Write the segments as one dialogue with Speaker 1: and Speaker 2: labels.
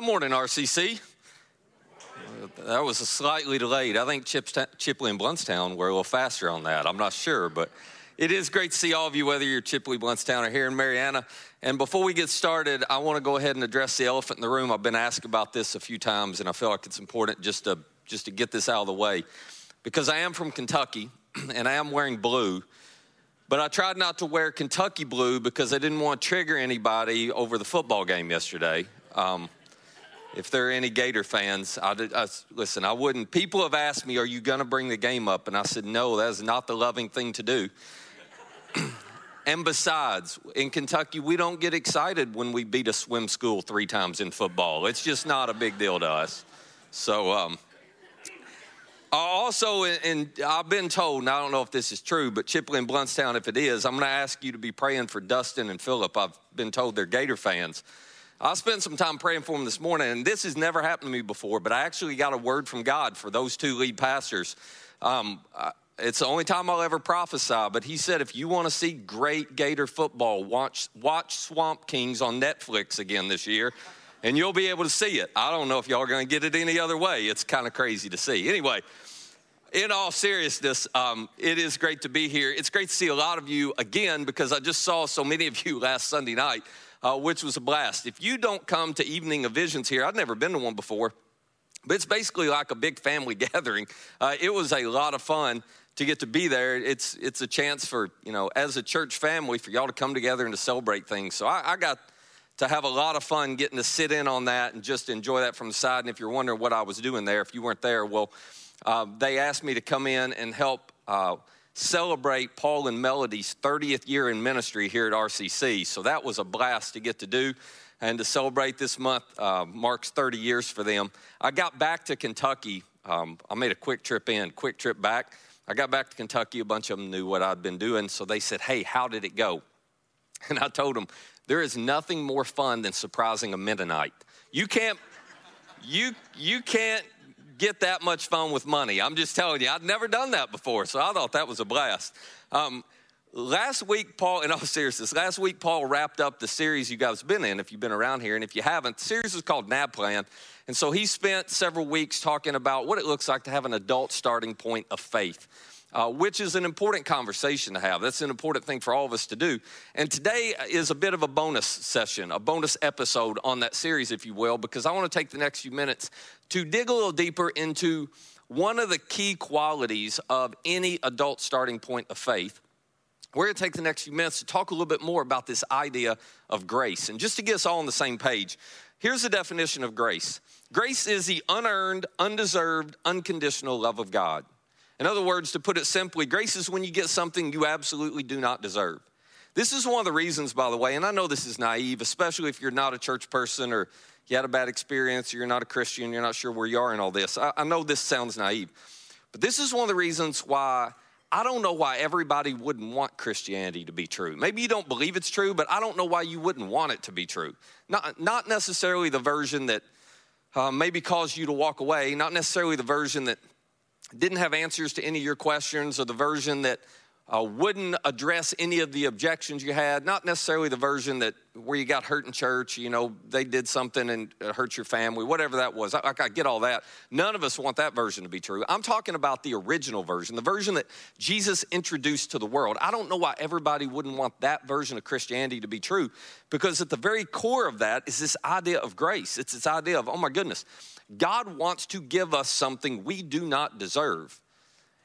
Speaker 1: Good morning, RCC. That was slightly delayed. I think Chipley and Blountstown were a little faster on that. I'm not sure, but it is great to see all of you, whether you're Chipley, Blountstown, or here in Marianna. And before we get started, I want to go ahead and address the elephant in the room. I've been asked about this a few times, and I feel like it's important just to just to get this out of the way, because I am from Kentucky and I am wearing blue. But I tried not to wear Kentucky blue because I didn't want to trigger anybody over the football game yesterday. Um, if there are any Gator fans, I, I, listen, I wouldn't. People have asked me, Are you going to bring the game up? And I said, No, that is not the loving thing to do. and besides, in Kentucky, we don't get excited when we beat a swim school three times in football. It's just not a big deal to us. So, um, also, and I've been told, and I don't know if this is true, but Chipley and Blountstown, if it is, I'm going to ask you to be praying for Dustin and Philip. I've been told they're Gator fans. I spent some time praying for them this morning, and this has never happened to me before, but I actually got a word from God for those two lead pastors. Um, it's the only time I'll ever prophesy, but he said if you want to see great Gator football, watch, watch Swamp Kings on Netflix again this year, and you'll be able to see it. I don't know if y'all are going to get it any other way. It's kind of crazy to see. Anyway, in all seriousness, um, it is great to be here. It's great to see a lot of you again because I just saw so many of you last Sunday night uh, which was a blast. If you don't come to Evening of Visions here, I've never been to one before, but it's basically like a big family gathering. Uh, it was a lot of fun to get to be there. It's it's a chance for you know as a church family for y'all to come together and to celebrate things. So I, I got to have a lot of fun getting to sit in on that and just enjoy that from the side. And if you're wondering what I was doing there, if you weren't there, well, uh, they asked me to come in and help uh, celebrate Paul and Melody's 30th year in ministry here at RCC. So that was a blast to get to do and to celebrate this month uh, marks 30 years for them. I got back to Kentucky. Um, I made a quick trip in, quick trip back. I got back to Kentucky. A bunch of them knew what I'd been doing. So they said, Hey, how did it go? And I told them, There is nothing more fun than surprising a Mennonite. You can't. You, you can't get that much fun with money. I'm just telling you, I'd never done that before, so I thought that was a blast. Um, last week, Paul, in all seriousness, last week, Paul wrapped up the series you guys have been in, if you've been around here. And if you haven't, the series is called NAB Plan. And so he spent several weeks talking about what it looks like to have an adult starting point of faith uh, which is an important conversation to have. That's an important thing for all of us to do. And today is a bit of a bonus session, a bonus episode on that series, if you will, because I want to take the next few minutes to dig a little deeper into one of the key qualities of any adult starting point of faith. We're going to take the next few minutes to talk a little bit more about this idea of grace. And just to get us all on the same page, here's the definition of grace grace is the unearned, undeserved, unconditional love of God. In other words, to put it simply, grace is when you get something you absolutely do not deserve. This is one of the reasons, by the way, and I know this is naive, especially if you're not a church person or you had a bad experience or you're not a Christian, you're not sure where you are in all this. I, I know this sounds naive, but this is one of the reasons why I don't know why everybody wouldn't want Christianity to be true. Maybe you don't believe it's true, but I don't know why you wouldn't want it to be true. Not, not necessarily the version that uh, maybe caused you to walk away, not necessarily the version that didn't have answers to any of your questions or the version that uh, wouldn't address any of the objections you had, not necessarily the version that where you got hurt in church, you know, they did something and hurt your family, whatever that was. I, I get all that. None of us want that version to be true. I'm talking about the original version, the version that Jesus introduced to the world. I don't know why everybody wouldn't want that version of Christianity to be true, because at the very core of that is this idea of grace. It's this idea of, oh my goodness, God wants to give us something we do not deserve.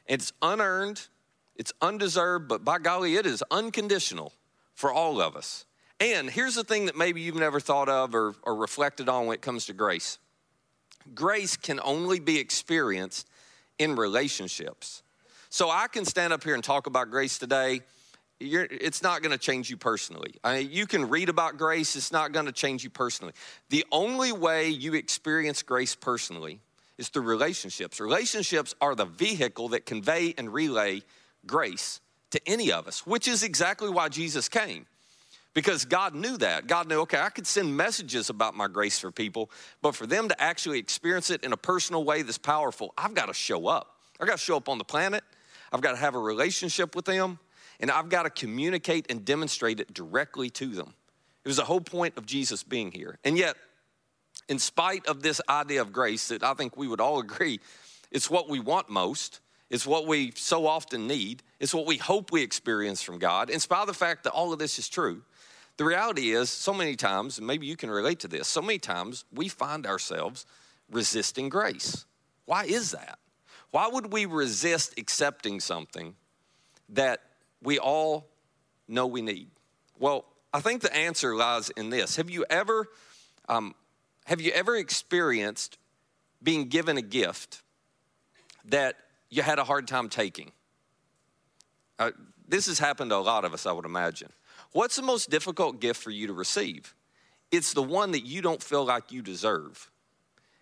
Speaker 1: It's unearned, it's undeserved, but by golly, it is unconditional for all of us. And here's the thing that maybe you've never thought of or, or reflected on when it comes to grace grace can only be experienced in relationships. So I can stand up here and talk about grace today it's not going to change you personally. I mean, you can read about grace, it's not going to change you personally. The only way you experience grace personally is through relationships. Relationships are the vehicle that convey and relay grace to any of us, which is exactly why Jesus came. Because God knew that. God knew, okay, I could send messages about my grace for people, but for them to actually experience it in a personal way that's powerful, I've got to show up. I've got to show up on the planet. I've got to have a relationship with them and I've got to communicate and demonstrate it directly to them. It was the whole point of Jesus being here. And yet, in spite of this idea of grace that I think we would all agree it's what we want most, it's what we so often need, it's what we hope we experience from God, in spite of the fact that all of this is true. The reality is, so many times, and maybe you can relate to this, so many times we find ourselves resisting grace. Why is that? Why would we resist accepting something that we all know we need? Well, I think the answer lies in this. Have you ever, um, have you ever experienced being given a gift that you had a hard time taking? Uh, this has happened to a lot of us, I would imagine. What's the most difficult gift for you to receive? It's the one that you don't feel like you deserve.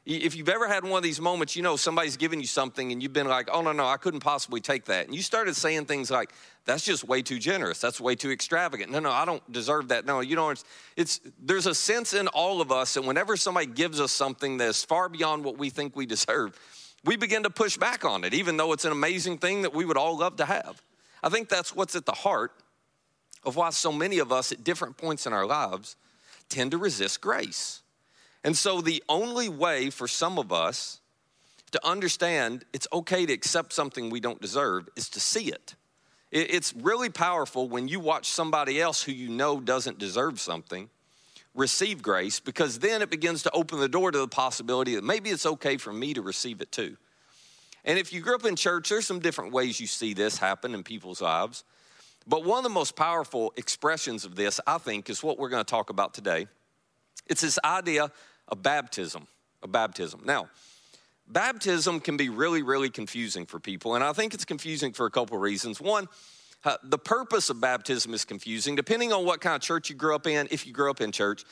Speaker 1: If you've ever had one of these moments, you know, somebody's given you something and you've been like, oh, no, no, I couldn't possibly take that. And you started saying things like, that's just way too generous. That's way too extravagant. No, no, I don't deserve that. No, you don't. It's, there's a sense in all of us that whenever somebody gives us something that's far beyond what we think we deserve, we begin to push back on it, even though it's an amazing thing that we would all love to have. I think that's what's at the heart of why so many of us at different points in our lives tend to resist grace. And so, the only way for some of us to understand it's okay to accept something we don't deserve is to see it. It's really powerful when you watch somebody else who you know doesn't deserve something receive grace because then it begins to open the door to the possibility that maybe it's okay for me to receive it too. And if you grew up in church, there's some different ways you see this happen in people's lives. But one of the most powerful expressions of this, I think, is what we're going to talk about today. It's this idea a baptism, a baptism. Now, baptism can be really, really confusing for people, and I think it's confusing for a couple of reasons. One, uh, the purpose of baptism is confusing. Depending on what kind of church you grew up in, if you grew up in church,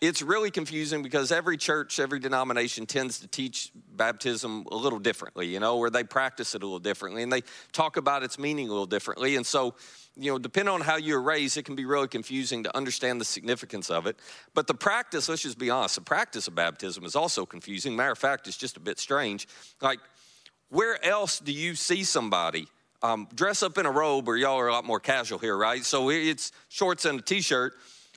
Speaker 1: it's really confusing because every church, every denomination tends to teach baptism a little differently, you know, where they practice it a little differently and they talk about its meaning a little differently. And so, you know, depending on how you're raised, it can be really confusing to understand the significance of it. But the practice, let's just be honest, the practice of baptism is also confusing. Matter of fact, it's just a bit strange. Like, where else do you see somebody um, dress up in a robe, or y'all are a lot more casual here, right? So it's shorts and a t shirt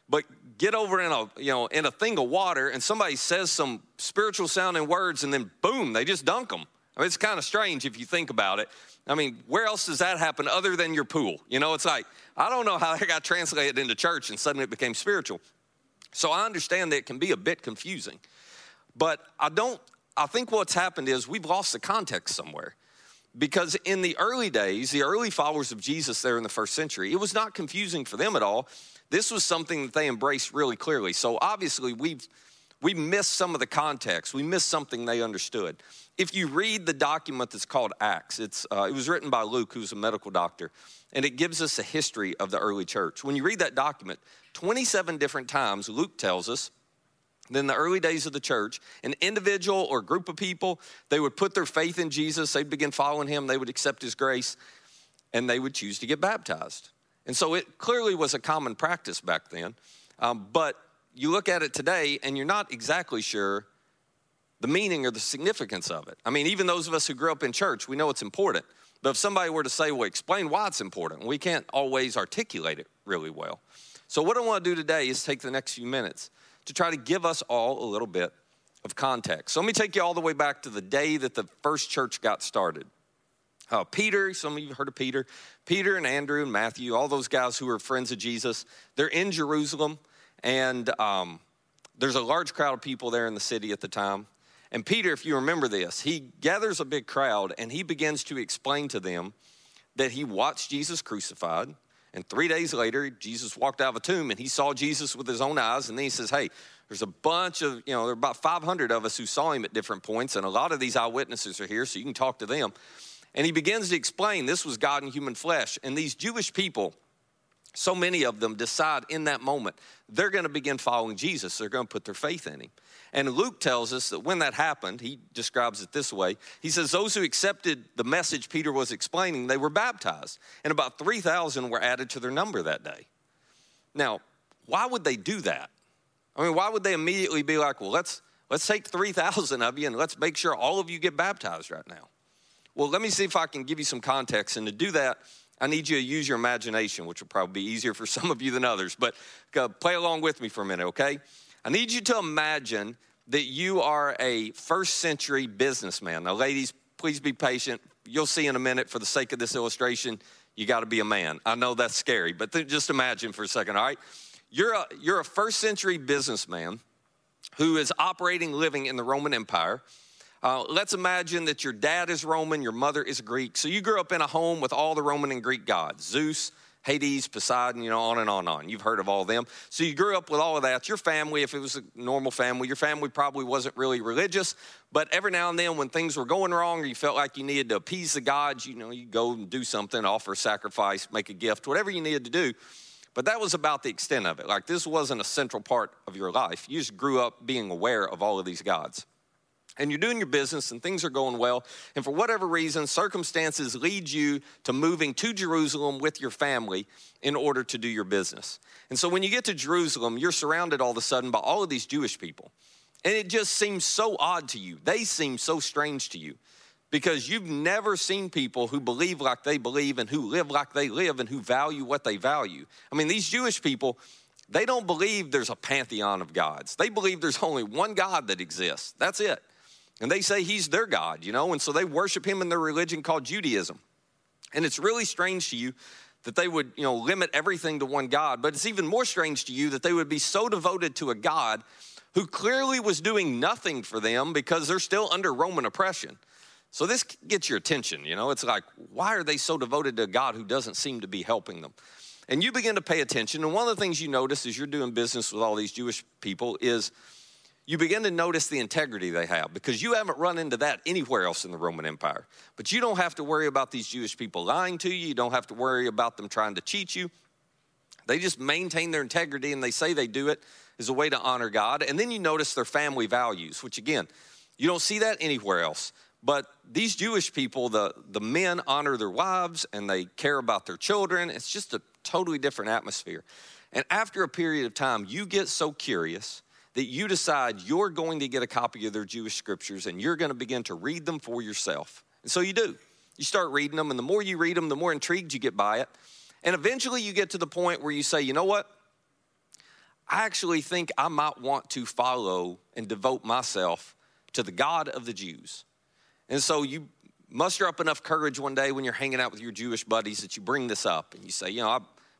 Speaker 1: but get over in a you know in a thing of water and somebody says some spiritual sounding words and then boom they just dunk them I mean, it's kind of strange if you think about it. I mean where else does that happen other than your pool? You know it's like i don't know how that got translated into church and suddenly it became spiritual. So i understand that it can be a bit confusing but i don't i think what's happened is we've lost the context somewhere. Because in the early days, the early followers of Jesus there in the first century, it was not confusing for them at all this was something that they embraced really clearly. So obviously, we've we missed some of the context. We missed something they understood. If you read the document that's called Acts, it's, uh, it was written by Luke, who's a medical doctor, and it gives us a history of the early church. When you read that document, 27 different times, Luke tells us in the early days of the church, an individual or group of people, they would put their faith in Jesus, they'd begin following him, they would accept his grace, and they would choose to get baptized. And so it clearly was a common practice back then. Um, but you look at it today and you're not exactly sure the meaning or the significance of it. I mean, even those of us who grew up in church, we know it's important. But if somebody were to say, well, explain why it's important, we can't always articulate it really well. So, what I want to do today is take the next few minutes to try to give us all a little bit of context. So, let me take you all the way back to the day that the first church got started. Uh, Peter, some of you heard of Peter. Peter and Andrew and Matthew, all those guys who were friends of Jesus, they're in Jerusalem, and um, there's a large crowd of people there in the city at the time. And Peter, if you remember this, he gathers a big crowd and he begins to explain to them that he watched Jesus crucified. And three days later, Jesus walked out of a tomb and he saw Jesus with his own eyes. And then he says, Hey, there's a bunch of, you know, there are about 500 of us who saw him at different points. And a lot of these eyewitnesses are here, so you can talk to them. And he begins to explain this was God in human flesh. And these Jewish people, so many of them decide in that moment they're going to begin following Jesus. They're going to put their faith in him. And Luke tells us that when that happened, he describes it this way. He says, Those who accepted the message Peter was explaining, they were baptized. And about 3,000 were added to their number that day. Now, why would they do that? I mean, why would they immediately be like, Well, let's, let's take 3,000 of you and let's make sure all of you get baptized right now? Well, let me see if I can give you some context. And to do that, I need you to use your imagination, which will probably be easier for some of you than others, but uh, play along with me for a minute, okay? I need you to imagine that you are a first century businessman. Now, ladies, please be patient. You'll see in a minute, for the sake of this illustration, you got to be a man. I know that's scary, but th- just imagine for a second, all right? You're a, you're a first century businessman who is operating, living in the Roman Empire. Uh, let's imagine that your dad is Roman, your mother is Greek. So you grew up in a home with all the Roman and Greek gods Zeus, Hades, Poseidon, you know, on and on and on. You've heard of all them. So you grew up with all of that. Your family, if it was a normal family, your family probably wasn't really religious, but every now and then when things were going wrong or you felt like you needed to appease the gods, you know, you go and do something, offer a sacrifice, make a gift, whatever you needed to do. But that was about the extent of it. Like this wasn't a central part of your life. You just grew up being aware of all of these gods and you're doing your business and things are going well, and for whatever reason, circumstances lead you to moving to Jerusalem with your family in order to do your business. And so when you get to Jerusalem, you're surrounded all of a sudden by all of these Jewish people. And it just seems so odd to you. They seem so strange to you because you've never seen people who believe like they believe and who live like they live and who value what they value. I mean, these Jewish people, they don't believe there's a pantheon of gods. They believe there's only one God that exists. That's it. And they say he's their God, you know, and so they worship him in their religion called Judaism. And it's really strange to you that they would, you know, limit everything to one God, but it's even more strange to you that they would be so devoted to a God who clearly was doing nothing for them because they're still under Roman oppression. So this gets your attention, you know. It's like, why are they so devoted to a God who doesn't seem to be helping them? And you begin to pay attention, and one of the things you notice as you're doing business with all these Jewish people is you begin to notice the integrity they have because you haven't run into that anywhere else in the Roman Empire. But you don't have to worry about these Jewish people lying to you, you don't have to worry about them trying to cheat you. They just maintain their integrity and they say they do it as a way to honor God. And then you notice their family values, which again, you don't see that anywhere else. But these Jewish people, the, the men honor their wives and they care about their children. It's just a totally different atmosphere. And after a period of time, you get so curious that you decide you're going to get a copy of their Jewish scriptures and you're going to begin to read them for yourself. And so you do. You start reading them, and the more you read them, the more intrigued you get by it. And eventually you get to the point where you say, you know what? I actually think I might want to follow and devote myself to the God of the Jews. And so you muster up enough courage one day when you're hanging out with your Jewish buddies that you bring this up and you say, you know, I,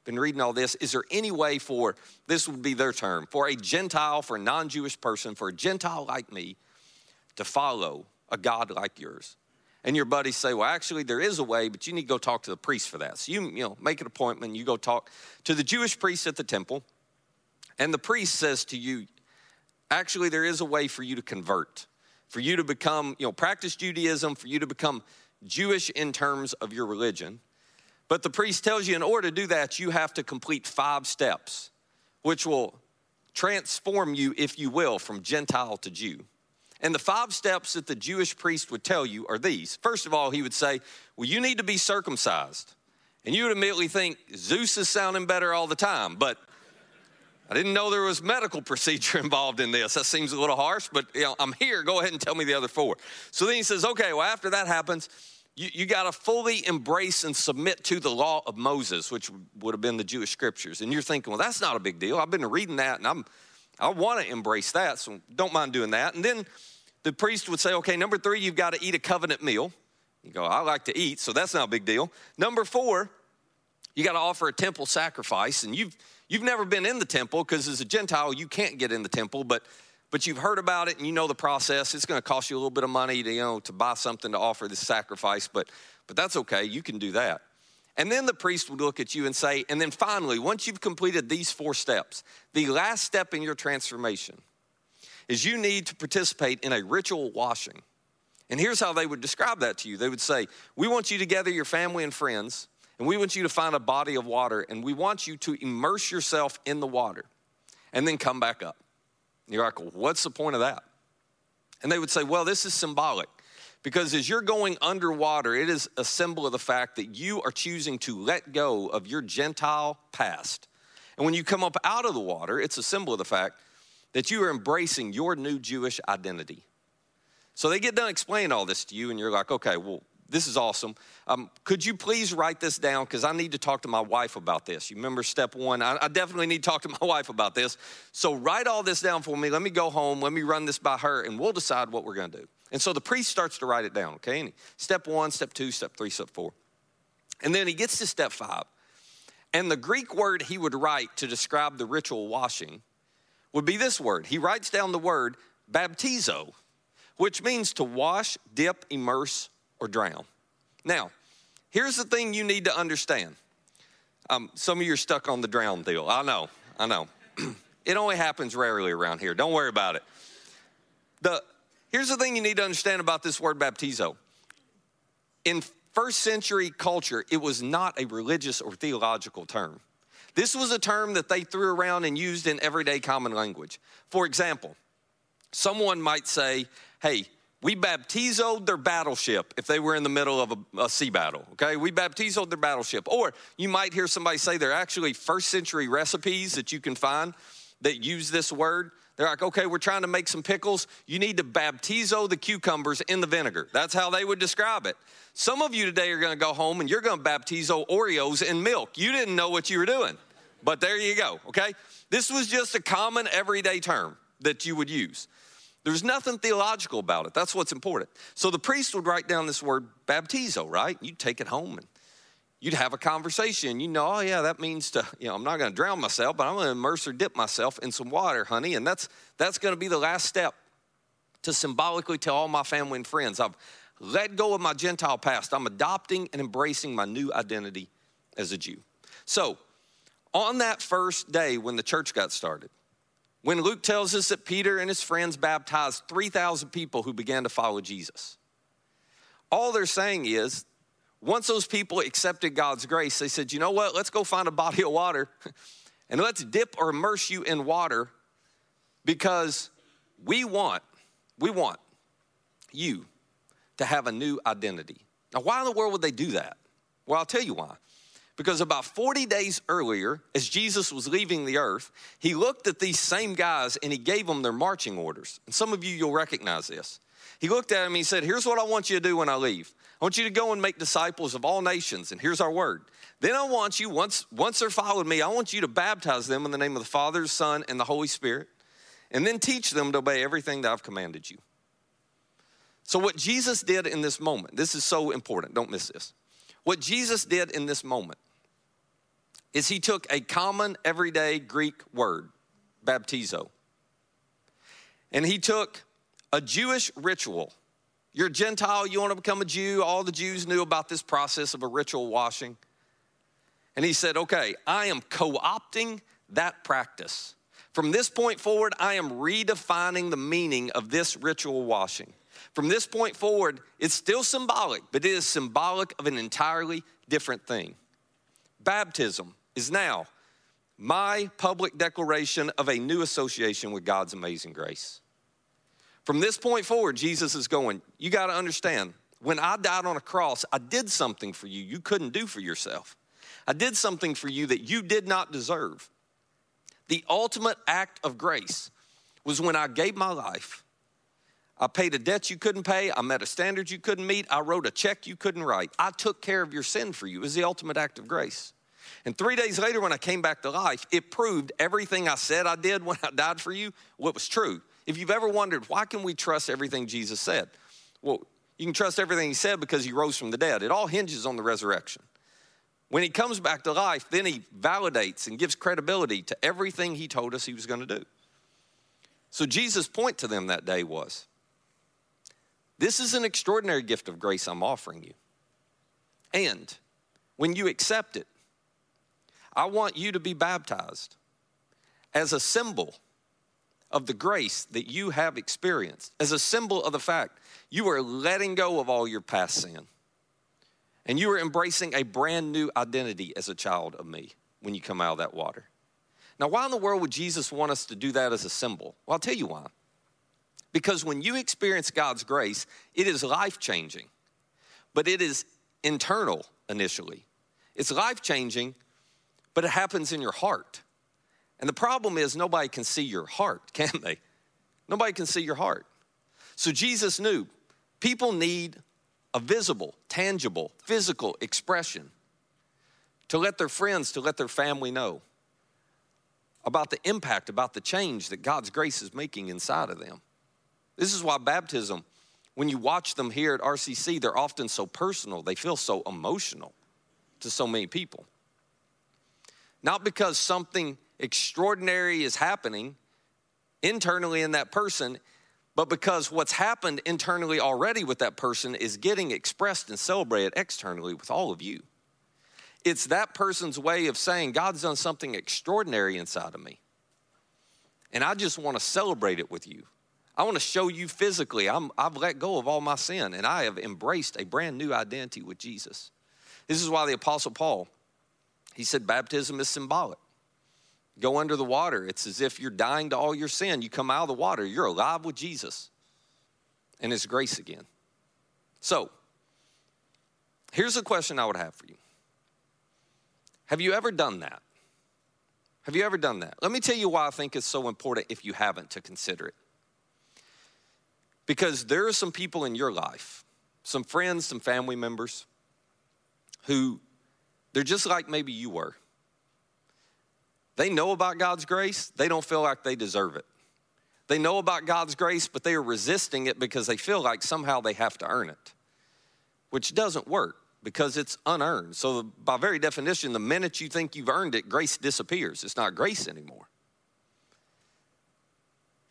Speaker 1: been reading all this. Is there any way for, this would be their term, for a Gentile, for a non Jewish person, for a Gentile like me to follow a God like yours? And your buddies say, well, actually, there is a way, but you need to go talk to the priest for that. So you, you know, make an appointment, you go talk to the Jewish priest at the temple, and the priest says to you, actually, there is a way for you to convert, for you to become, you know, practice Judaism, for you to become Jewish in terms of your religion. But the priest tells you in order to do that, you have to complete five steps, which will transform you, if you will, from Gentile to Jew. And the five steps that the Jewish priest would tell you are these. First of all, he would say, Well, you need to be circumcised. And you would immediately think, Zeus is sounding better all the time. But I didn't know there was medical procedure involved in this. That seems a little harsh, but you know, I'm here. Go ahead and tell me the other four. So then he says, Okay, well, after that happens, you, you got to fully embrace and submit to the law of Moses, which would have been the Jewish scriptures. And you're thinking, well, that's not a big deal. I've been reading that and I'm, I want to embrace that, so don't mind doing that. And then the priest would say, okay, number three, you've got to eat a covenant meal. You go, I like to eat, so that's not a big deal. Number four, you got to offer a temple sacrifice. And you've, you've never been in the temple because as a Gentile, you can't get in the temple, but but you've heard about it and you know the process. It's going to cost you a little bit of money to, you know, to buy something to offer this sacrifice, but, but that's okay. You can do that. And then the priest would look at you and say, and then finally, once you've completed these four steps, the last step in your transformation is you need to participate in a ritual washing. And here's how they would describe that to you they would say, We want you to gather your family and friends, and we want you to find a body of water, and we want you to immerse yourself in the water and then come back up. You're like, what's the point of that? And they would say, well, this is symbolic. Because as you're going underwater, it is a symbol of the fact that you are choosing to let go of your Gentile past. And when you come up out of the water, it's a symbol of the fact that you are embracing your new Jewish identity. So they get done explaining all this to you, and you're like, okay, well, this is awesome. Um, could you please write this down? Because I need to talk to my wife about this. You remember step one? I, I, definitely need to talk to my wife about this. So write all this down for me. Let me go home. Let me run this by her, and we'll decide what we're going to do. And so the priest starts to write it down, okay? And he, step one, step two, step three, step four. And then he gets to step five. And the Greek word he would write to describe the ritual washing would be this word. He writes down the word baptizo, which means to wash, dip, immerse, or drown. Now, here's the thing you need to understand. Um, some of you are stuck on the drown deal. I know, I know. it only happens rarely around here. Don't worry about it. The, here's the thing you need to understand about this word baptizo. In first century culture, it was not a religious or theological term. This was a term that they threw around and used in everyday common language. For example, someone might say, Hey, we baptizoed their battleship if they were in the middle of a, a, sea battle, okay? We baptizoed their battleship. Or you might hear somebody say there are actually first century recipes that you can find that use this word. They're like, okay, we're trying to make some pickles. You need to baptizo the cucumbers in the vinegar. That's how they would describe it. Some of you today are gonna go home and you're gonna baptizo Oreos in milk. You didn't know what you were doing, but there you go, okay? This was just a common everyday term that you would use. There's nothing theological about it. That's what's important. So the priest would write down this word baptizo, right? You'd take it home and you'd have a conversation. You know, oh yeah, that means to, you know, I'm not going to drown myself, but I'm going to immerse or dip myself in some water, honey. And that's that's going to be the last step to symbolically tell all my family and friends I've let go of my Gentile past. I'm adopting and embracing my new identity as a Jew. So, on that first day when the church got started, when Luke tells us that Peter and his friends baptized 3,000 people who began to follow Jesus, all they're saying is, once those people accepted God's grace, they said, you know what, let's go find a body of water and let's dip or immerse you in water because we want, we want you to have a new identity. Now, why in the world would they do that? Well, I'll tell you why. Because about 40 days earlier, as Jesus was leaving the earth, he looked at these same guys and he gave them their marching orders. And some of you, you'll recognize this. He looked at them and he said, Here's what I want you to do when I leave. I want you to go and make disciples of all nations. And here's our word. Then I want you, once, once they're followed me, I want you to baptize them in the name of the Father, Son, and the Holy Spirit. And then teach them to obey everything that I've commanded you. So, what Jesus did in this moment, this is so important, don't miss this. What Jesus did in this moment is he took a common everyday Greek word, baptizo, and he took a Jewish ritual. You're a Gentile, you want to become a Jew. All the Jews knew about this process of a ritual washing. And he said, Okay, I am co opting that practice. From this point forward, I am redefining the meaning of this ritual washing. From this point forward, it's still symbolic, but it is symbolic of an entirely different thing. Baptism is now my public declaration of a new association with God's amazing grace. From this point forward, Jesus is going, you got to understand, when I died on a cross, I did something for you you couldn't do for yourself. I did something for you that you did not deserve. The ultimate act of grace was when I gave my life. I paid a debt you couldn't pay. I met a standard you couldn't meet. I wrote a check you couldn't write. I took care of your sin for you. It was the ultimate act of grace. And three days later, when I came back to life, it proved everything I said I did when I died for you, what was true. If you've ever wondered, why can we trust everything Jesus said? Well, you can trust everything he said because he rose from the dead. It all hinges on the resurrection. When he comes back to life, then he validates and gives credibility to everything he told us he was going to do. So Jesus' point to them that day was this is an extraordinary gift of grace I'm offering you. And when you accept it, I want you to be baptized as a symbol of the grace that you have experienced, as a symbol of the fact you are letting go of all your past sin. And you are embracing a brand new identity as a child of me when you come out of that water. Now, why in the world would Jesus want us to do that as a symbol? Well, I'll tell you why. Because when you experience God's grace, it is life changing, but it is internal initially. It's life changing but it happens in your heart. And the problem is, nobody can see your heart, can they? Nobody can see your heart. So Jesus knew people need a visible, tangible, physical expression, to let their friends, to let their family know about the impact, about the change that God's grace is making inside of them. This is why baptism, when you watch them here at RCC, they're often so personal, they feel so emotional to so many people. Not because something extraordinary is happening internally in that person, but because what's happened internally already with that person is getting expressed and celebrated externally with all of you. It's that person's way of saying, God's done something extraordinary inside of me. And I just want to celebrate it with you. I want to show you physically, I'm, I've let go of all my sin and I have embraced a brand new identity with Jesus. This is why the Apostle Paul, he said, baptism is symbolic. Go under the water. It's as if you're dying to all your sin. You come out of the water, you're alive with Jesus and His grace again. So, here's a question I would have for you Have you ever done that? Have you ever done that? Let me tell you why I think it's so important if you haven't to consider it. Because there are some people in your life, some friends, some family members, who they're just like maybe you were. They know about God's grace, they don't feel like they deserve it. They know about God's grace, but they are resisting it because they feel like somehow they have to earn it, which doesn't work because it's unearned. So, by very definition, the minute you think you've earned it, grace disappears. It's not grace anymore.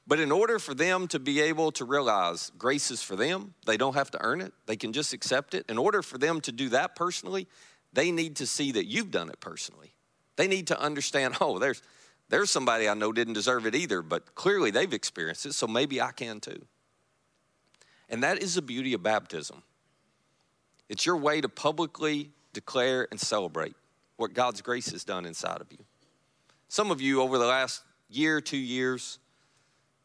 Speaker 1: But in order for them to be able to realize grace is for them, they don't have to earn it, they can just accept it. In order for them to do that personally, they need to see that you've done it personally. They need to understand, oh, there's, there's somebody I know didn't deserve it either, but clearly they've experienced it, so maybe I can too. And that is the beauty of baptism. It's your way to publicly declare and celebrate what God's grace has done inside of you. Some of you, over the last year, two years,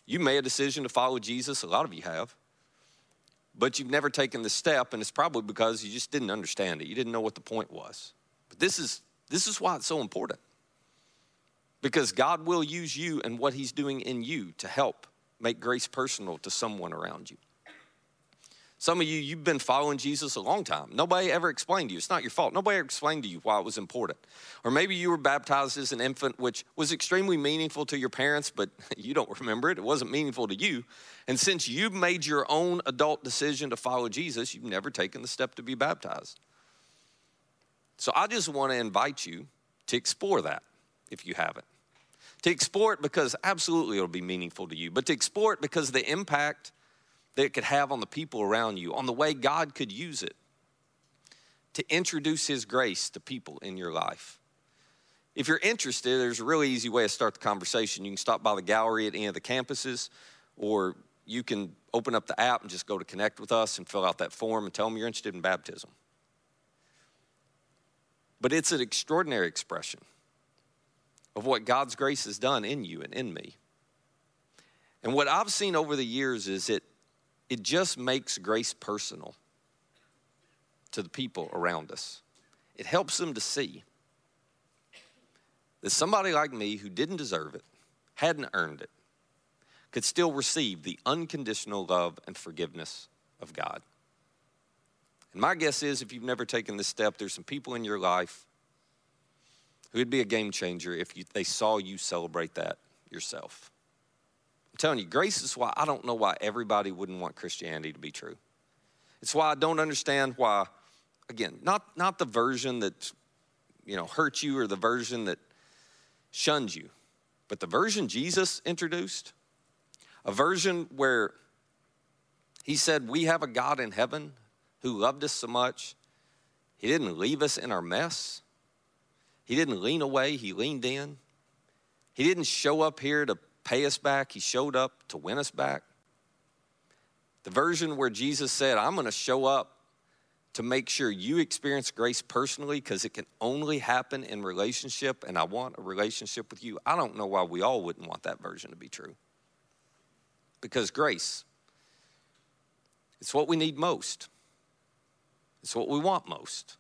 Speaker 1: you made a decision to follow Jesus. A lot of you have. But you've never taken the step, and it's probably because you just didn't understand it. You didn't know what the point was. But this is this is why it's so important. Because God will use you and what He's doing in you to help make grace personal to someone around you. Some of you, you've been following Jesus a long time. Nobody ever explained to you. It's not your fault. Nobody ever explained to you why it was important. Or maybe you were baptized as an infant, which was extremely meaningful to your parents, but you don't remember it. It wasn't meaningful to you. And since you've made your own adult decision to follow Jesus, you've never taken the step to be baptized. So I just want to invite you to explore that if you haven't. To explore it because absolutely it'll be meaningful to you, but to explore it because the impact that it could have on the people around you, on the way God could use it to introduce His grace to people in your life. If you're interested, there's a really easy way to start the conversation. You can stop by the gallery at any of the campuses, or you can open up the app and just go to connect with us and fill out that form and tell them you're interested in baptism but it's an extraordinary expression of what God's grace has done in you and in me. And what I've seen over the years is it, it just makes grace personal to the people around us. It helps them to see that somebody like me who didn't deserve it, hadn't earned it, could still receive the unconditional love and forgiveness of God. And my guess is if you've never taken this step, there's some people in your life who would be a game changer if you, they saw you celebrate that yourself. I'm telling you, grace is why I don't know why everybody wouldn't want Christianity to be true. It's why I don't understand why, again, not, not the version that you know hurt you or the version that shuns you, but the version Jesus introduced, a version where he said, We have a God in heaven who loved us so much, He didn't leave us in our mess. He didn't lean away, He leaned in. He didn't show up here to pay us back, He showed up to win us back. The version where Jesus said, I'm going to show up to make sure you experience grace personally because it can only happen in relationship, and I want a relationship with you. I don't know why we all wouldn't want that version to be true. Because grace, it's what we need most. It's what we want most.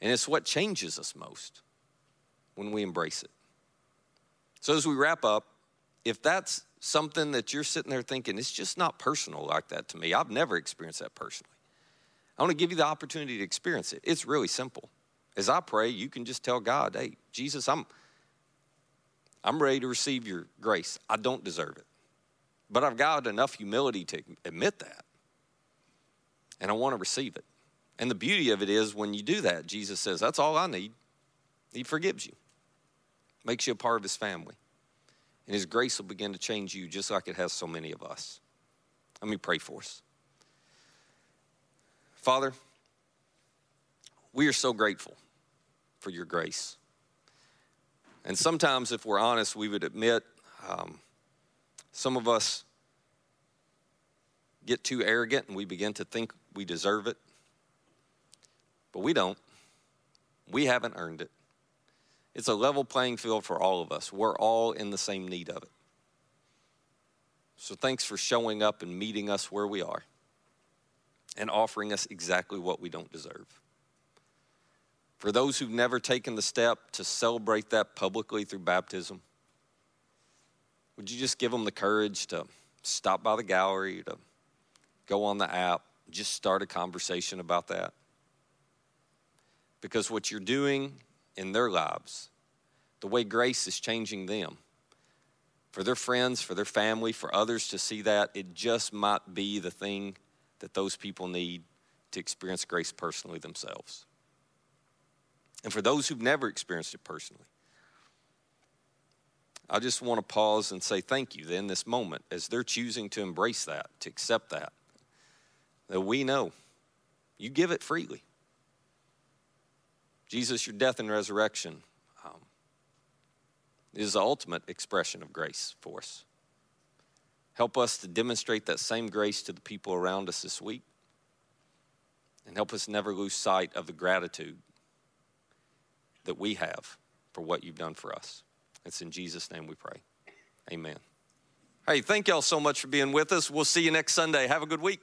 Speaker 1: And it's what changes us most when we embrace it. So, as we wrap up, if that's something that you're sitting there thinking, it's just not personal like that to me, I've never experienced that personally. I want to give you the opportunity to experience it. It's really simple. As I pray, you can just tell God, hey, Jesus, I'm, I'm ready to receive your grace. I don't deserve it. But I've got enough humility to admit that. And I want to receive it. And the beauty of it is when you do that, Jesus says, That's all I need. He forgives you, makes you a part of his family. And his grace will begin to change you just like it has so many of us. Let me pray for us. Father, we are so grateful for your grace. And sometimes, if we're honest, we would admit um, some of us get too arrogant and we begin to think we deserve it. But we don't. We haven't earned it. It's a level playing field for all of us. We're all in the same need of it. So thanks for showing up and meeting us where we are and offering us exactly what we don't deserve. For those who've never taken the step to celebrate that publicly through baptism, would you just give them the courage to stop by the gallery, to go on the app, just start a conversation about that? Because what you're doing in their lives, the way grace is changing them, for their friends, for their family, for others to see that, it just might be the thing that those people need to experience grace personally themselves. And for those who've never experienced it personally, I just want to pause and say thank you in this moment as they're choosing to embrace that, to accept that. That we know you give it freely. Jesus, your death and resurrection um, is the ultimate expression of grace for us. Help us to demonstrate that same grace to the people around us this week. And help us never lose sight of the gratitude that we have for what you've done for us. It's in Jesus' name we pray. Amen. Hey, thank y'all so much for being with us. We'll see you next Sunday. Have a good week.